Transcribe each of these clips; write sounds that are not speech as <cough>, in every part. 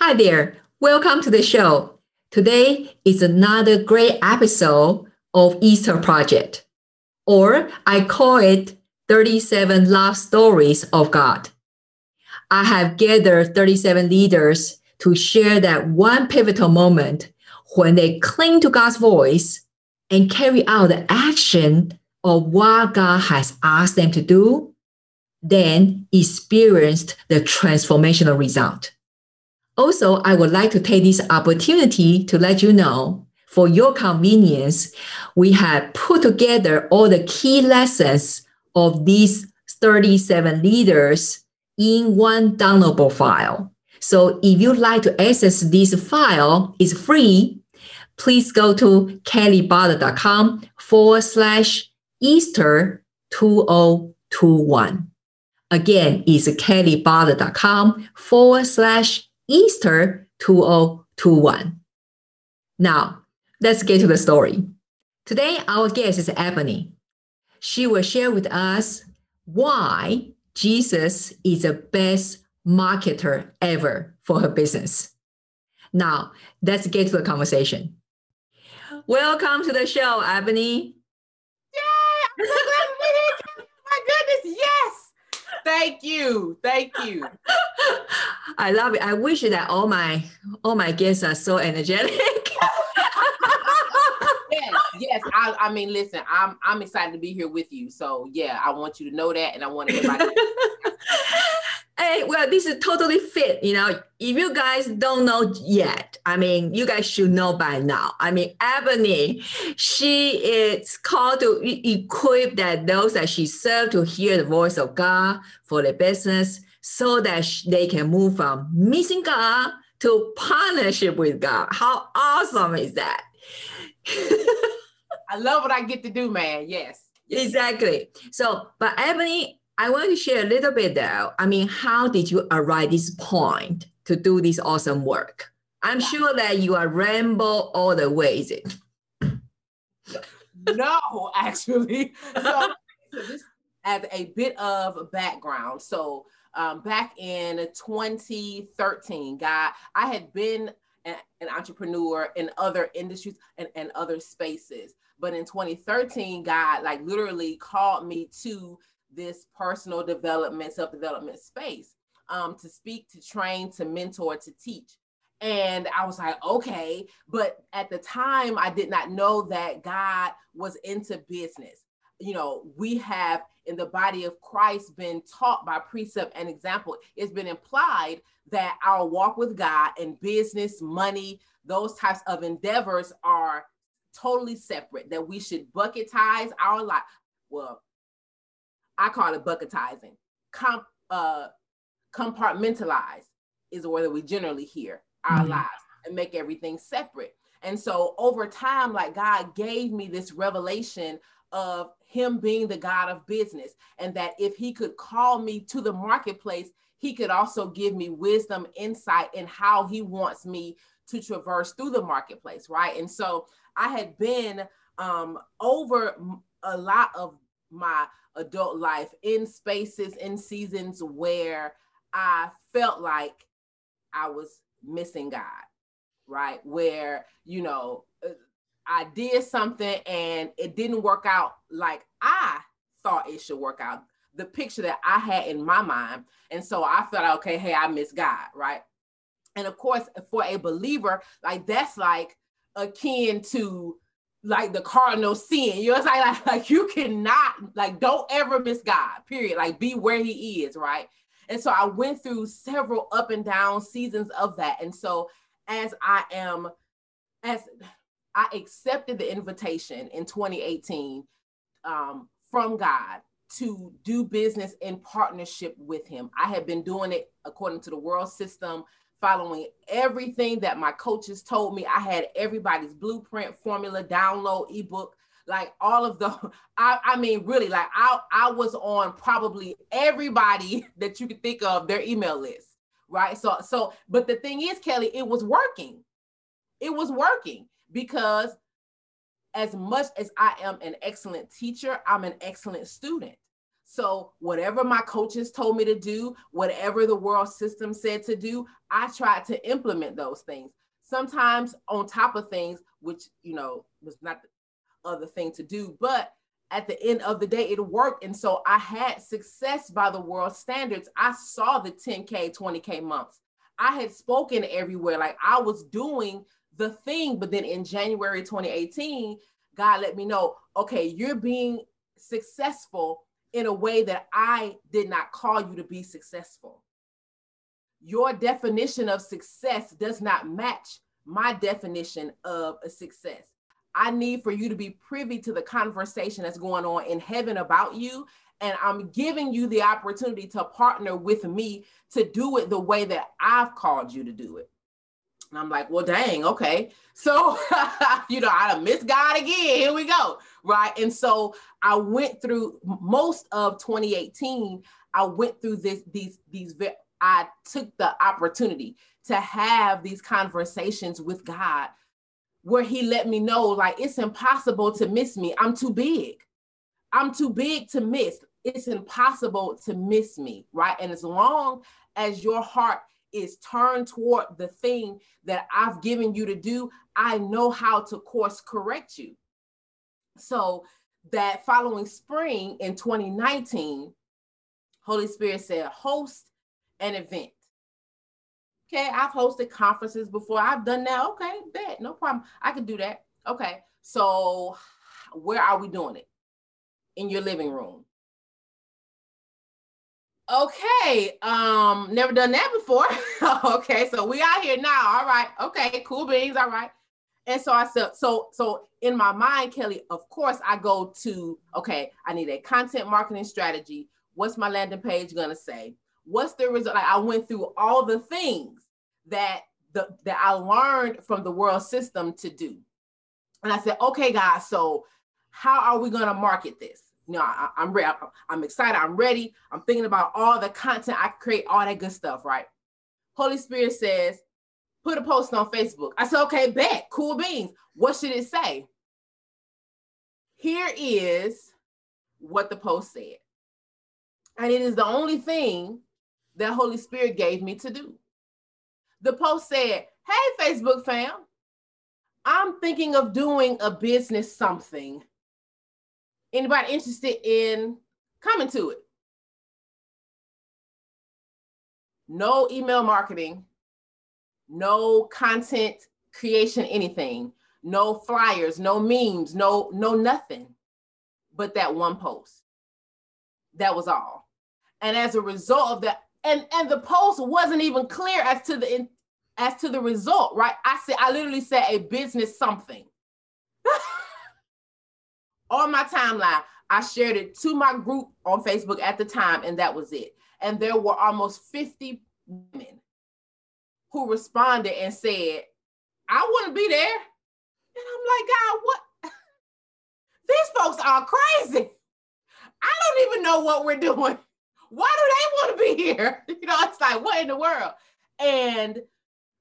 Hi there. Welcome to the show. Today is another great episode of Easter Project, or I call it 37 Love Stories of God. I have gathered 37 leaders to share that one pivotal moment when they cling to God's voice and carry out the action of what God has asked them to do, then experienced the transformational result. Also, I would like to take this opportunity to let you know for your convenience, we have put together all the key lessons of these 37 leaders in one downloadable file. So if you'd like to access this file, it's free. Please go to kellybutler.com forward slash Easter 2021. Again, it's kellybutler.com forward slash Easter 2021. Now, let's get to the story. Today, our guest is Ebony. She will share with us why Jesus is the best marketer ever for her business. Now, let's get to the conversation. Welcome to the show, Ebony. Yay! My goodness, yes! Thank you. Thank you. <laughs> I love it. I wish that all my all my guests are so energetic. <laughs> yes, yes. I, I mean, listen, I'm I'm excited to be here with you. So yeah, I want you to know that, and I want everybody. <laughs> hey, well, this is totally fit. You know, if you guys don't know yet, I mean, you guys should know by now. I mean, Ebony, she is called to equip that those that she served to hear the voice of God for the business so that they can move from missing God to partnership with God. How awesome is that? <laughs> I love what I get to do, man. Yes. Exactly. So, but Ebony, I want to share a little bit though. I mean, how did you arrive this point to do this awesome work? I'm sure that you are ramble all the way, is it? no, <laughs> actually. So, so this as a bit of background. So um, back in 2013, God, I had been an, an entrepreneur in other industries and, and other spaces. But in 2013, God like literally called me to this personal development, self development space um, to speak, to train, to mentor, to teach. And I was like, okay. But at the time, I did not know that God was into business. You know, we have in the body of Christ been taught by precept and example. It's been implied that our walk with God and business, money, those types of endeavors are totally separate, that we should bucketize our life. Well, I call it bucketizing. Comp, uh, compartmentalize is the word that we generally hear our mm-hmm. lives and make everything separate. And so over time, like God gave me this revelation of Him being the God of business, and that if He could call me to the marketplace, He could also give me wisdom, insight in how He wants me to traverse through the marketplace, right? And so I had been um, over a lot of my adult life in spaces in seasons where I felt like I was missing God, right? Where, you know, uh, I did something and it didn't work out like I thought it should work out, the picture that I had in my mind. And so I felt, okay, hey, I miss God, right? And of course, for a believer, like that's like akin to like the cardinal sin. You know, it's <laughs> like, like, like you cannot, like, don't ever miss God, period. Like, be where He is, right? And so I went through several up and down seasons of that. And so as I am, as I accepted the invitation in 2018 um, from God to do business in partnership with Him, I had been doing it according to the world system following everything that my coaches told me. I had everybody's blueprint, formula, download, ebook, like all of the <laughs> I, I mean really like I I was on probably everybody <laughs> that you could think of their email list, right? So so but the thing is, Kelly, it was working. It was working because as much as I am an excellent teacher, I'm an excellent student. So, whatever my coaches told me to do, whatever the world system said to do, I tried to implement those things. Sometimes on top of things, which, you know, was not the other thing to do, but at the end of the day, it worked. And so I had success by the world standards. I saw the 10K, 20K months. I had spoken everywhere. Like I was doing the thing. But then in January 2018, God let me know, okay, you're being successful in a way that I did not call you to be successful. Your definition of success does not match my definition of a success. I need for you to be privy to the conversation that's going on in heaven about you. And I'm giving you the opportunity to partner with me to do it the way that I've called you to do it. And I'm like, well, dang, okay. So, <laughs> you know, I missed God again. Here we go. Right. And so I went through most of 2018. I went through this, these, these, I took the opportunity to have these conversations with God where he let me know, like, it's impossible to miss me. I'm too big. I'm too big to miss. It's impossible to miss me. Right. And as long as your heart is turned toward the thing that I've given you to do, I know how to course correct you. So that following spring in 2019, Holy Spirit said, host an event. Okay, I've hosted conferences before. I've done that. Okay, bet, no problem. I can do that. Okay, so where are we doing it? In your living room. Okay, um, never done that before. <laughs> okay, so we out here now. All right, okay, cool beans. All right. And so I said, so so in my mind, Kelly, of course, I go to okay, I need a content marketing strategy. What's my landing page gonna say? What's the result? Like I went through all the things that the that I learned from the world system to do. And I said, okay, guys, so how are we gonna market this? You know, I, am ready. I'm excited. I'm ready. I'm thinking about all the content I create, all that good stuff, right? Holy Spirit says, put a post on Facebook. I said, okay, bet, cool beans. What should it say? Here is what the post said. And it is the only thing that Holy Spirit gave me to do. The post said, Hey, Facebook fam, I'm thinking of doing a business something Anybody interested in coming to it? No email marketing, no content creation, anything, no flyers, no memes, no no nothing, but that one post. That was all. And as a result of that, and and the post wasn't even clear as to the as to the result, right? I said I literally said a business something <laughs> on my timeline. I shared it to my group on Facebook at the time, and that was it. And there were almost 50 women who responded and said, I want to be there. And I'm like, God, what? <laughs> These folks are crazy. I don't even know what we're doing. Why do they want to be here? <laughs> You know, it's like, what in the world? And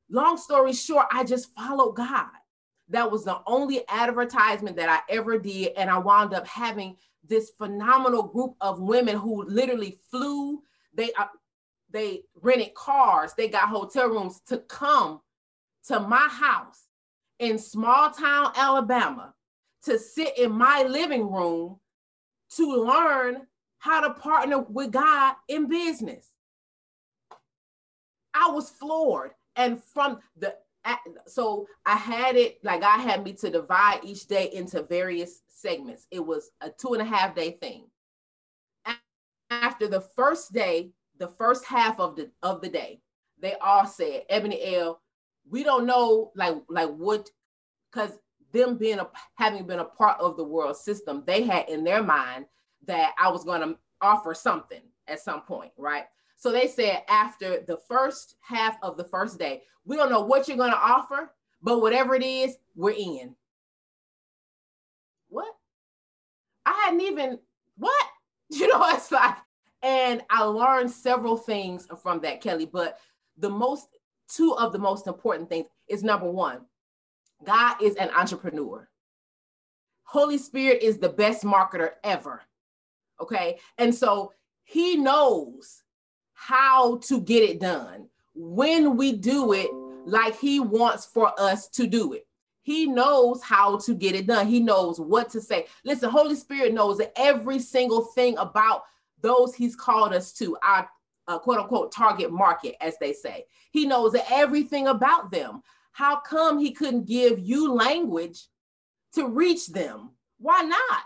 long story short, I just followed God. That was the only advertisement that I ever did. And I wound up having this phenomenal group of women who literally flew. They uh, they rented cars, they got hotel rooms to come to my house in small town Alabama to sit in my living room to learn how to partner with God in business. I was floored. And from the so I had it like I had me to divide each day into various segments. It was a two and a half day thing. After the first day, the first half of the of the day, they all said, Ebony L, we don't know like like what because them being a having been a part of the world system, they had in their mind that I was going to offer something at some point, right? So they said after the first half of the first day, we don't know what you're going to offer, but whatever it is, we're in. What? I hadn't even, what? <laughs> You know, it's like, and I learned several things from that, Kelly. But the most, two of the most important things is number one, God is an entrepreneur. Holy Spirit is the best marketer ever. Okay. And so he knows how to get it done when we do it like he wants for us to do it. He knows how to get it done. He knows what to say. Listen, Holy Spirit knows every single thing about those he's called us to, our uh, quote unquote target market, as they say. He knows everything about them. How come he couldn't give you language to reach them? Why not?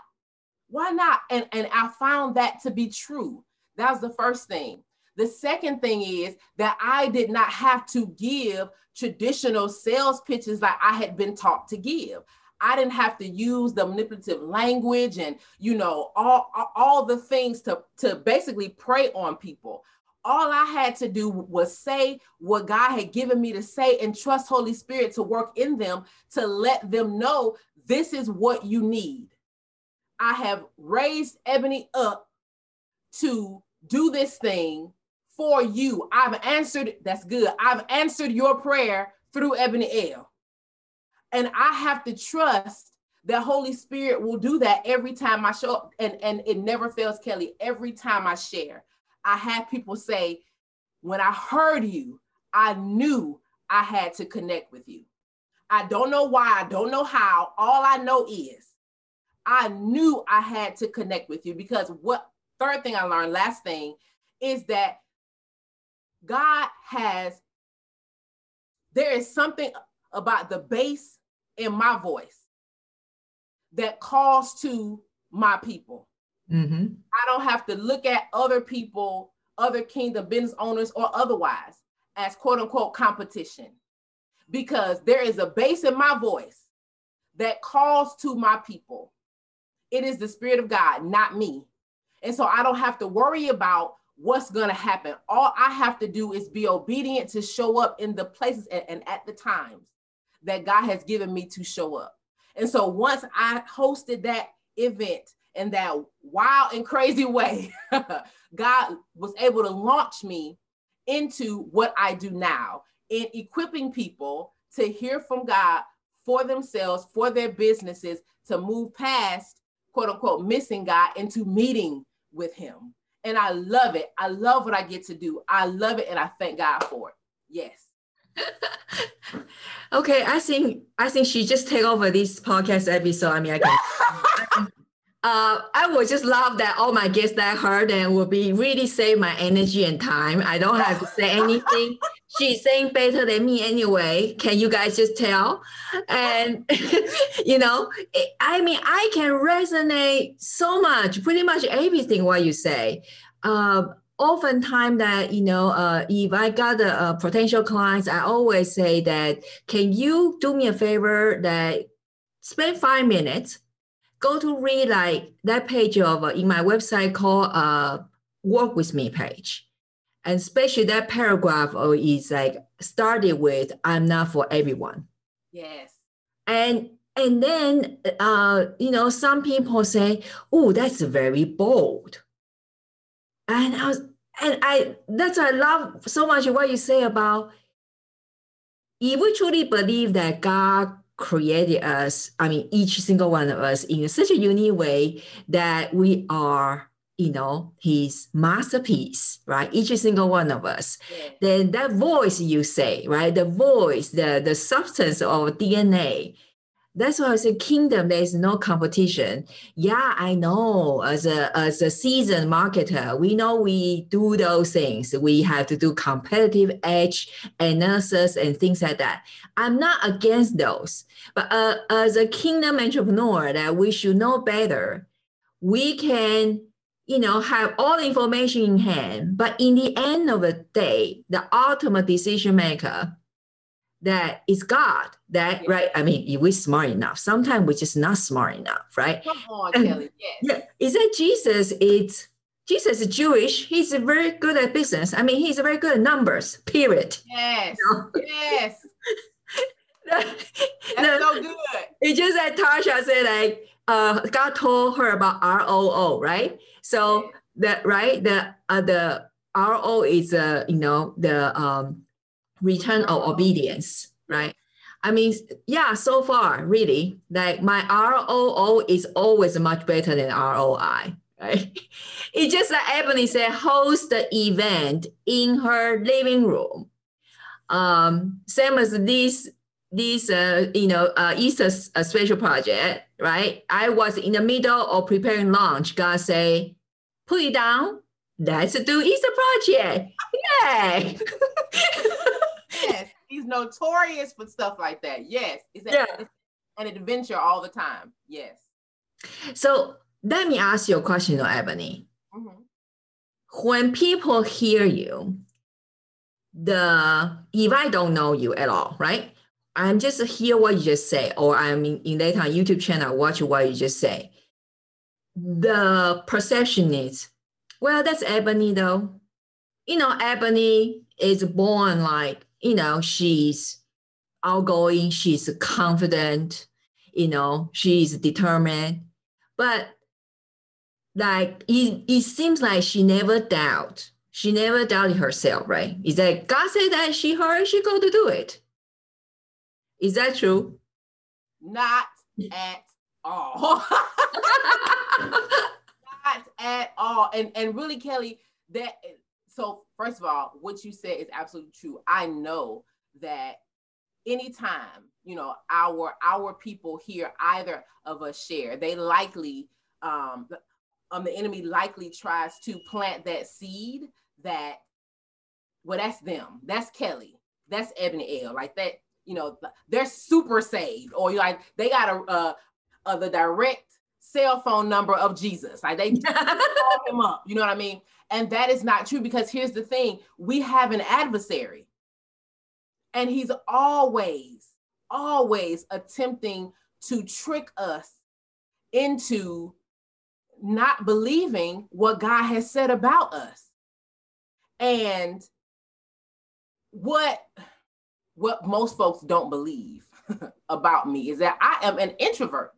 Why not? And, and I found that to be true. That was the first thing. The second thing is that I did not have to give traditional sales pitches like I had been taught to give. I didn't have to use the manipulative language and you know all all the things to to basically prey on people. All I had to do was say what God had given me to say and trust Holy Spirit to work in them to let them know this is what you need. I have raised Ebony up to do this thing for you. I've answered, that's good. I've answered your prayer through Ebony L. And I have to trust that Holy Spirit will do that every time I show up. And, and it never fails, Kelly. Every time I share, I have people say, when I heard you, I knew I had to connect with you. I don't know why, I don't know how. All I know is I knew I had to connect with you because what third thing I learned, last thing, is that God has, there is something about the bass in my voice that calls to my people. Mm-hmm. I don't have to look at other people, other kingdom business owners, or otherwise as quote unquote competition because there is a bass in my voice that calls to my people. It is the Spirit of God, not me. And so I don't have to worry about what's going to happen. All I have to do is be obedient to show up in the places and, and, at the times that God has given me to show up. And so once I hosted that event in that wild and crazy way, <laughs> God was able to launch me into what I do now in equipping people to hear from God for themselves, for their businesses, to move past quote unquote missing God into meeting with Him and I love it. I love what I get to do. I love it and I thank God for it. Yes. <laughs> okay, I think I think she just take over this podcast episode. I mean, I can. <laughs> uh, I would just love that all my guests that I heard and will be really save my energy and time. I don't have to say anything. <laughs> She's saying better than me anyway. Can you guys just tell? And <laughs> you know, I mean, I can resonate so much, pretty much everything what you say. Uh, oftentimes that you know uh, if i got a, a, potential clients i always say that can you do me a favor that spend five minutes go to read like that page of uh, in my website called uh, work with me page. And especially that paragraph uh, is like started with i'm not for everyone. Yes. And and then uh, you know some people say oh that's very bold. And i was and i that's i love so much what you say about if we truly believe that god created us, I mean, each single one of us in such a unique way that we are, you know, his masterpiece, right? Each single one of us. Yeah. Then that voice you say, right? The voice, the, the substance of DNA that's why I say kingdom, there is no competition. Yeah, I know as a as a seasoned marketer, we know we do those things. We have to do competitive edge analysis and things like that. I'm not against those, but uh, as a kingdom entrepreneur, that we should know better. We can you know, have all the information in hand, but in the end of the day, the ultimate decision maker that it's God that right. I mean, if we're smart enough, sometimes we're just not smart enough, right? Come on, and, Kelly. Yes. Yeah, is that Jesus? It's Jesus is Jewish. He's very good at business. I mean, he's very good at numbers, period. Yes. You know? Yes. <laughs> That's the, so good. It's just that Tasha said like uh God told her about ROO, right? So that right, the uh, the RO is uh, you know, the um return of obedience, right? I mean, yeah, so far, really, like my ROO is always much better than ROI, right? <laughs> It's just like Ebony said, host the event in her living room. Um, same as this, this, uh, you know, uh, Easter uh, special project, right? I was in the middle of preparing lunch. God say, put it down. Let's do Easter project. Yay! <laughs> <laughs> yes, he's notorious for stuff like that. Yes, it's, yeah. it's an adventure all the time. Yes. So let me ask you a question, though, Ebony. Mm-hmm. When people hear you, the if I don't know you at all, right? I'm just hear what you just say, or I'm in, in later on YouTube channel, watch what you just say. The perception is, well, that's Ebony though. You know, Ebony is born like, you know, she's outgoing, she's confident, you know, she's determined. But like it, it seems like she never doubt. She never doubted herself, right? Is that God said that she her she go to do it? Is that true? Not at all. <laughs> <laughs> Not at all. And and really, Kelly, that so first of all, what you said is absolutely true. I know that anytime you know our our people hear either of us share, they likely um um, the enemy likely tries to plant that seed that, well, that's them. That's Kelly. That's Ebony L. Like that, you know, they're super saved, or you like they got a uh, uh the direct cell phone number of Jesus. Like they <laughs> call him up. You know what I mean? And that is not true because here's the thing: we have an adversary, and he's always, always attempting to trick us into not believing what God has said about us. And what what most folks don't believe <laughs> about me is that I am an introvert.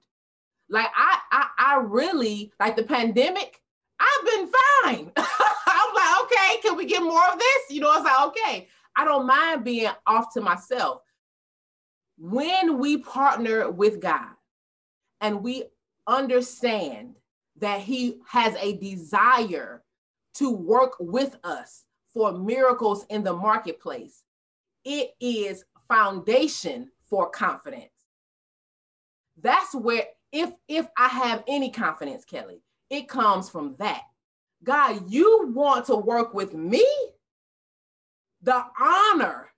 Like I I, I really like the pandemic, I've been fine. <laughs> I was like, okay, can we get more of this? You know, I was like, okay, I don't mind being off to myself. When we partner with God and we understand that he has a desire to work with us for miracles in the marketplace. It is foundation for confidence. That's where if if I have any confidence, Kelly, it comes from that. God, you want to work with me? The honor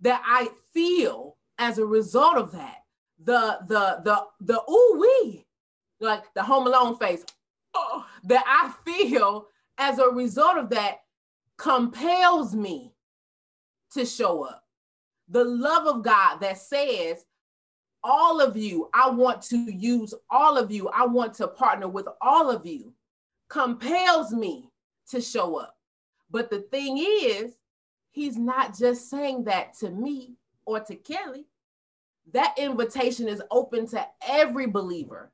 that I feel as a result of that, the the the the ooh wee like the Home Alone face, oh, that I feel as a result of that compels me to show up. The love of God that says, all of you, I want to use all of you, I want to partner with all of you, compels me to show up. But the thing is, he's not just saying that to me or to Kelly. That invitation is open to every believer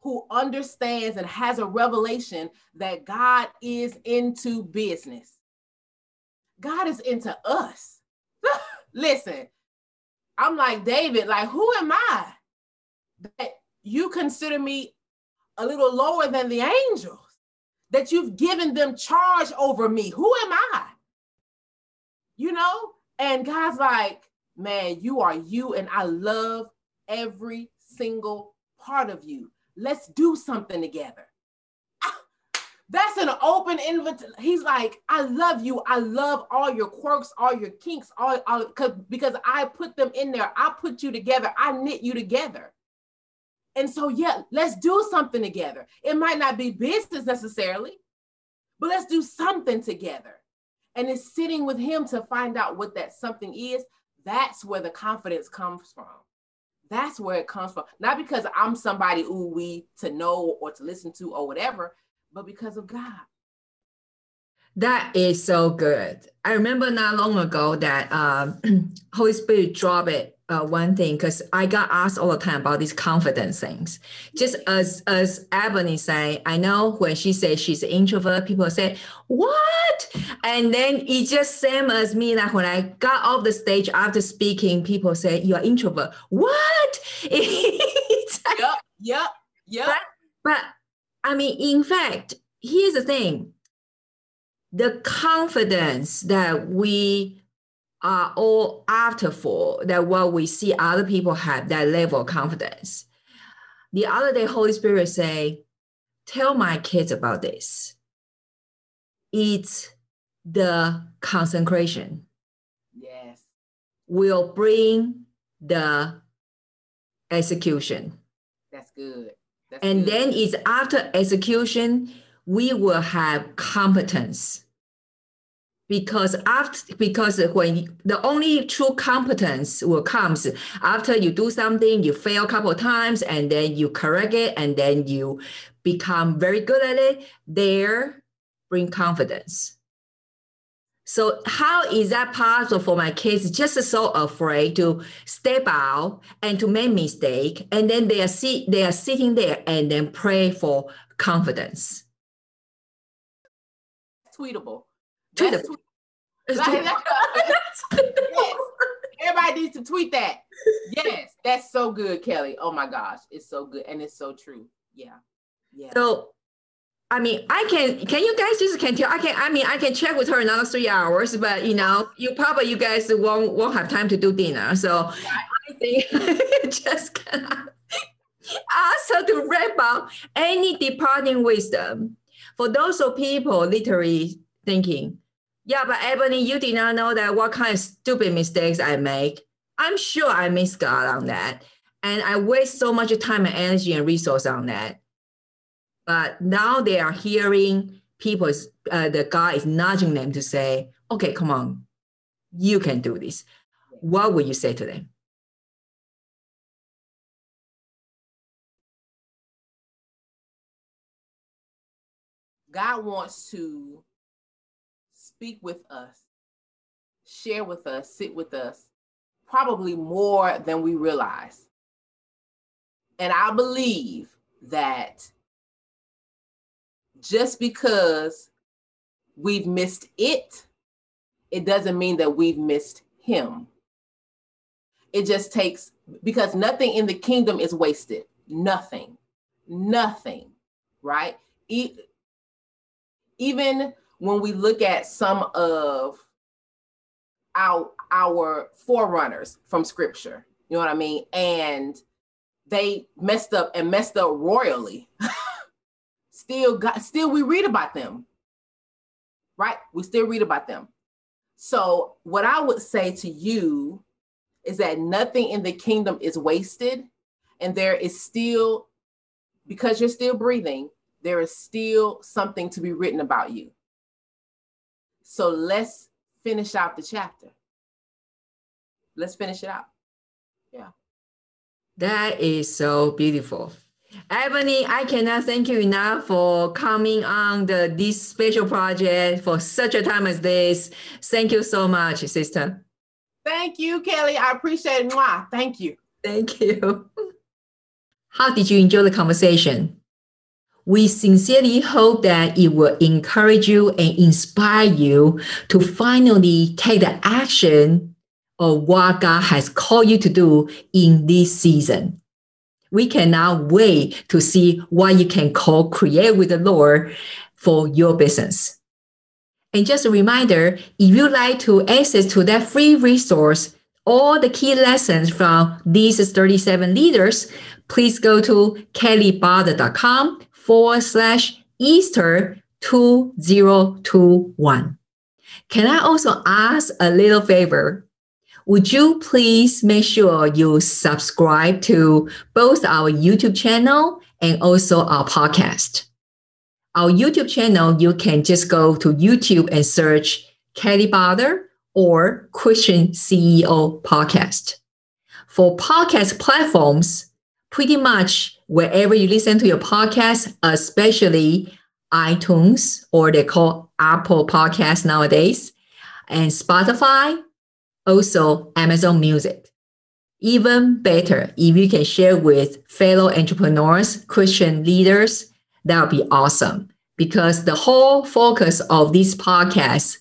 who understands and has a revelation that God is into business. God is into us. <laughs> Listen, I'm like David, like, who am I that you consider me a little lower than the angels? That you've given them charge over me. Who am I? You know? And God's like, man, you are you, and I love every single part of you. Let's do something together. That's an open invitation. He's like, I love you. I love all your quirks, all your kinks, all, all cause, because I put them in there. I put you together. I knit you together. And so, yeah, let's do something together. It might not be business necessarily, but let's do something together. And it's sitting with him to find out what that something is. That's where the confidence comes from. That's where it comes from. Not because I'm somebody who we to know or to listen to or whatever, but because of God. That is so good. I remember not long ago that um, <clears throat> Holy Spirit dropped it uh, one thing because I got asked all the time about these confidence things. Just as as Ebony say, I know when she says she's an introvert, people say, "What?" And then it just same as me. Like when I got off the stage after speaking, people say, "You are introvert." What <laughs> yep, yep. But, but I mean, in fact, here's the thing: the confidence that we are all after for that what we see other people have that level of confidence. The other day, Holy Spirit say, tell my kids about this. It's the consecration. Yes. Will bring the execution. That's good. That's and good. then it's after execution, we will have competence because after because when the only true competence will comes after you do something you fail a couple of times and then you correct it and then you become very good at it there bring confidence so how is that possible for my kids just so afraid to step out and to make mistake and then they are sit, they are sitting there and then pray for confidence tweetable Tweetable. <laughs> <laughs> yes. Everybody needs to tweet that. Yes, that's so good, Kelly. Oh my gosh, it's so good and it's so true. Yeah, yeah. So, I mean, I can. Can you guys just can tell? I can. I mean, I can check with her another three hours, but you know, you probably you guys won't won't have time to do dinner. So I think <laughs> just ask her to wrap up any departing wisdom for those of people literally thinking yeah, but Ebony, you did not know that what kind of stupid mistakes I make. I'm sure I miss God on that. And I waste so much time and energy and resource on that. But now they are hearing people, uh, the guy is nudging them to say, okay, come on, you can do this. What would you say to them? God wants to speak with us, share with us, sit with us, probably more than we realize. And I believe that just because we've missed it, it doesn't mean that we've missed him. It just takes, because nothing in the kingdom is wasted. Nothing. Nothing. Right? Even when we look at some of our our forerunners from scripture you know what i mean and they messed up and messed up royally <laughs> still got still we read about them right we still read about them so what i would say to you is that nothing in the kingdom is wasted and there is still because you're still breathing there is still something to be written about you so let's finish out the chapter. Let's finish it out. Yeah. That is so beautiful. Ebony, I cannot thank you enough for coming on the this special project for such a time as this. Thank you so much, sister. Thank you, Kelly. I appreciate it. Mwah. Thank you. Thank you. How did you enjoy the conversation? We sincerely hope that it will encourage you and inspire you to finally take the action of what God has called you to do in this season. We cannot wait to see what you can co create with the Lord for your business. And just a reminder, if you'd like to access to that free resource, all the key lessons from these 37 leaders, please go to kellybutler.com forward slash Easter 2021. Can I also ask a little favor? Would you please make sure you subscribe to both our YouTube channel and also our podcast? Our YouTube channel, you can just go to YouTube and search Kelly Butler or Christian CEO Podcast. For podcast platforms, pretty much wherever you listen to your podcast, especially iTunes or they call Apple Podcast nowadays, and Spotify, also Amazon Music. Even better, if you can share with fellow entrepreneurs, Christian leaders, that would be awesome. Because the whole focus of this podcast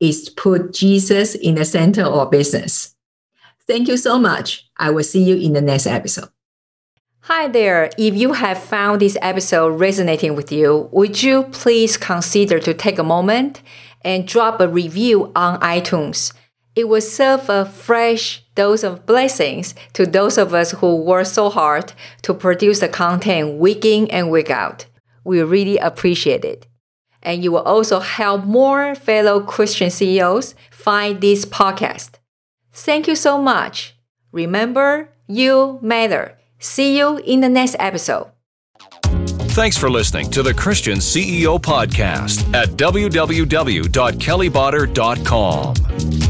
is to put Jesus in the center of business. Thank you so much. I will see you in the next episode. Hi there. If you have found this episode resonating with you, would you please consider to take a moment and drop a review on iTunes? It will serve a fresh dose of blessings to those of us who work so hard to produce the content week in and week out. We really appreciate it. And you will also help more fellow Christian CEOs find this podcast. Thank you so much. Remember, you matter. See you in the next episode. Thanks for listening to the Christian CEO Podcast at www.kellybutler.com.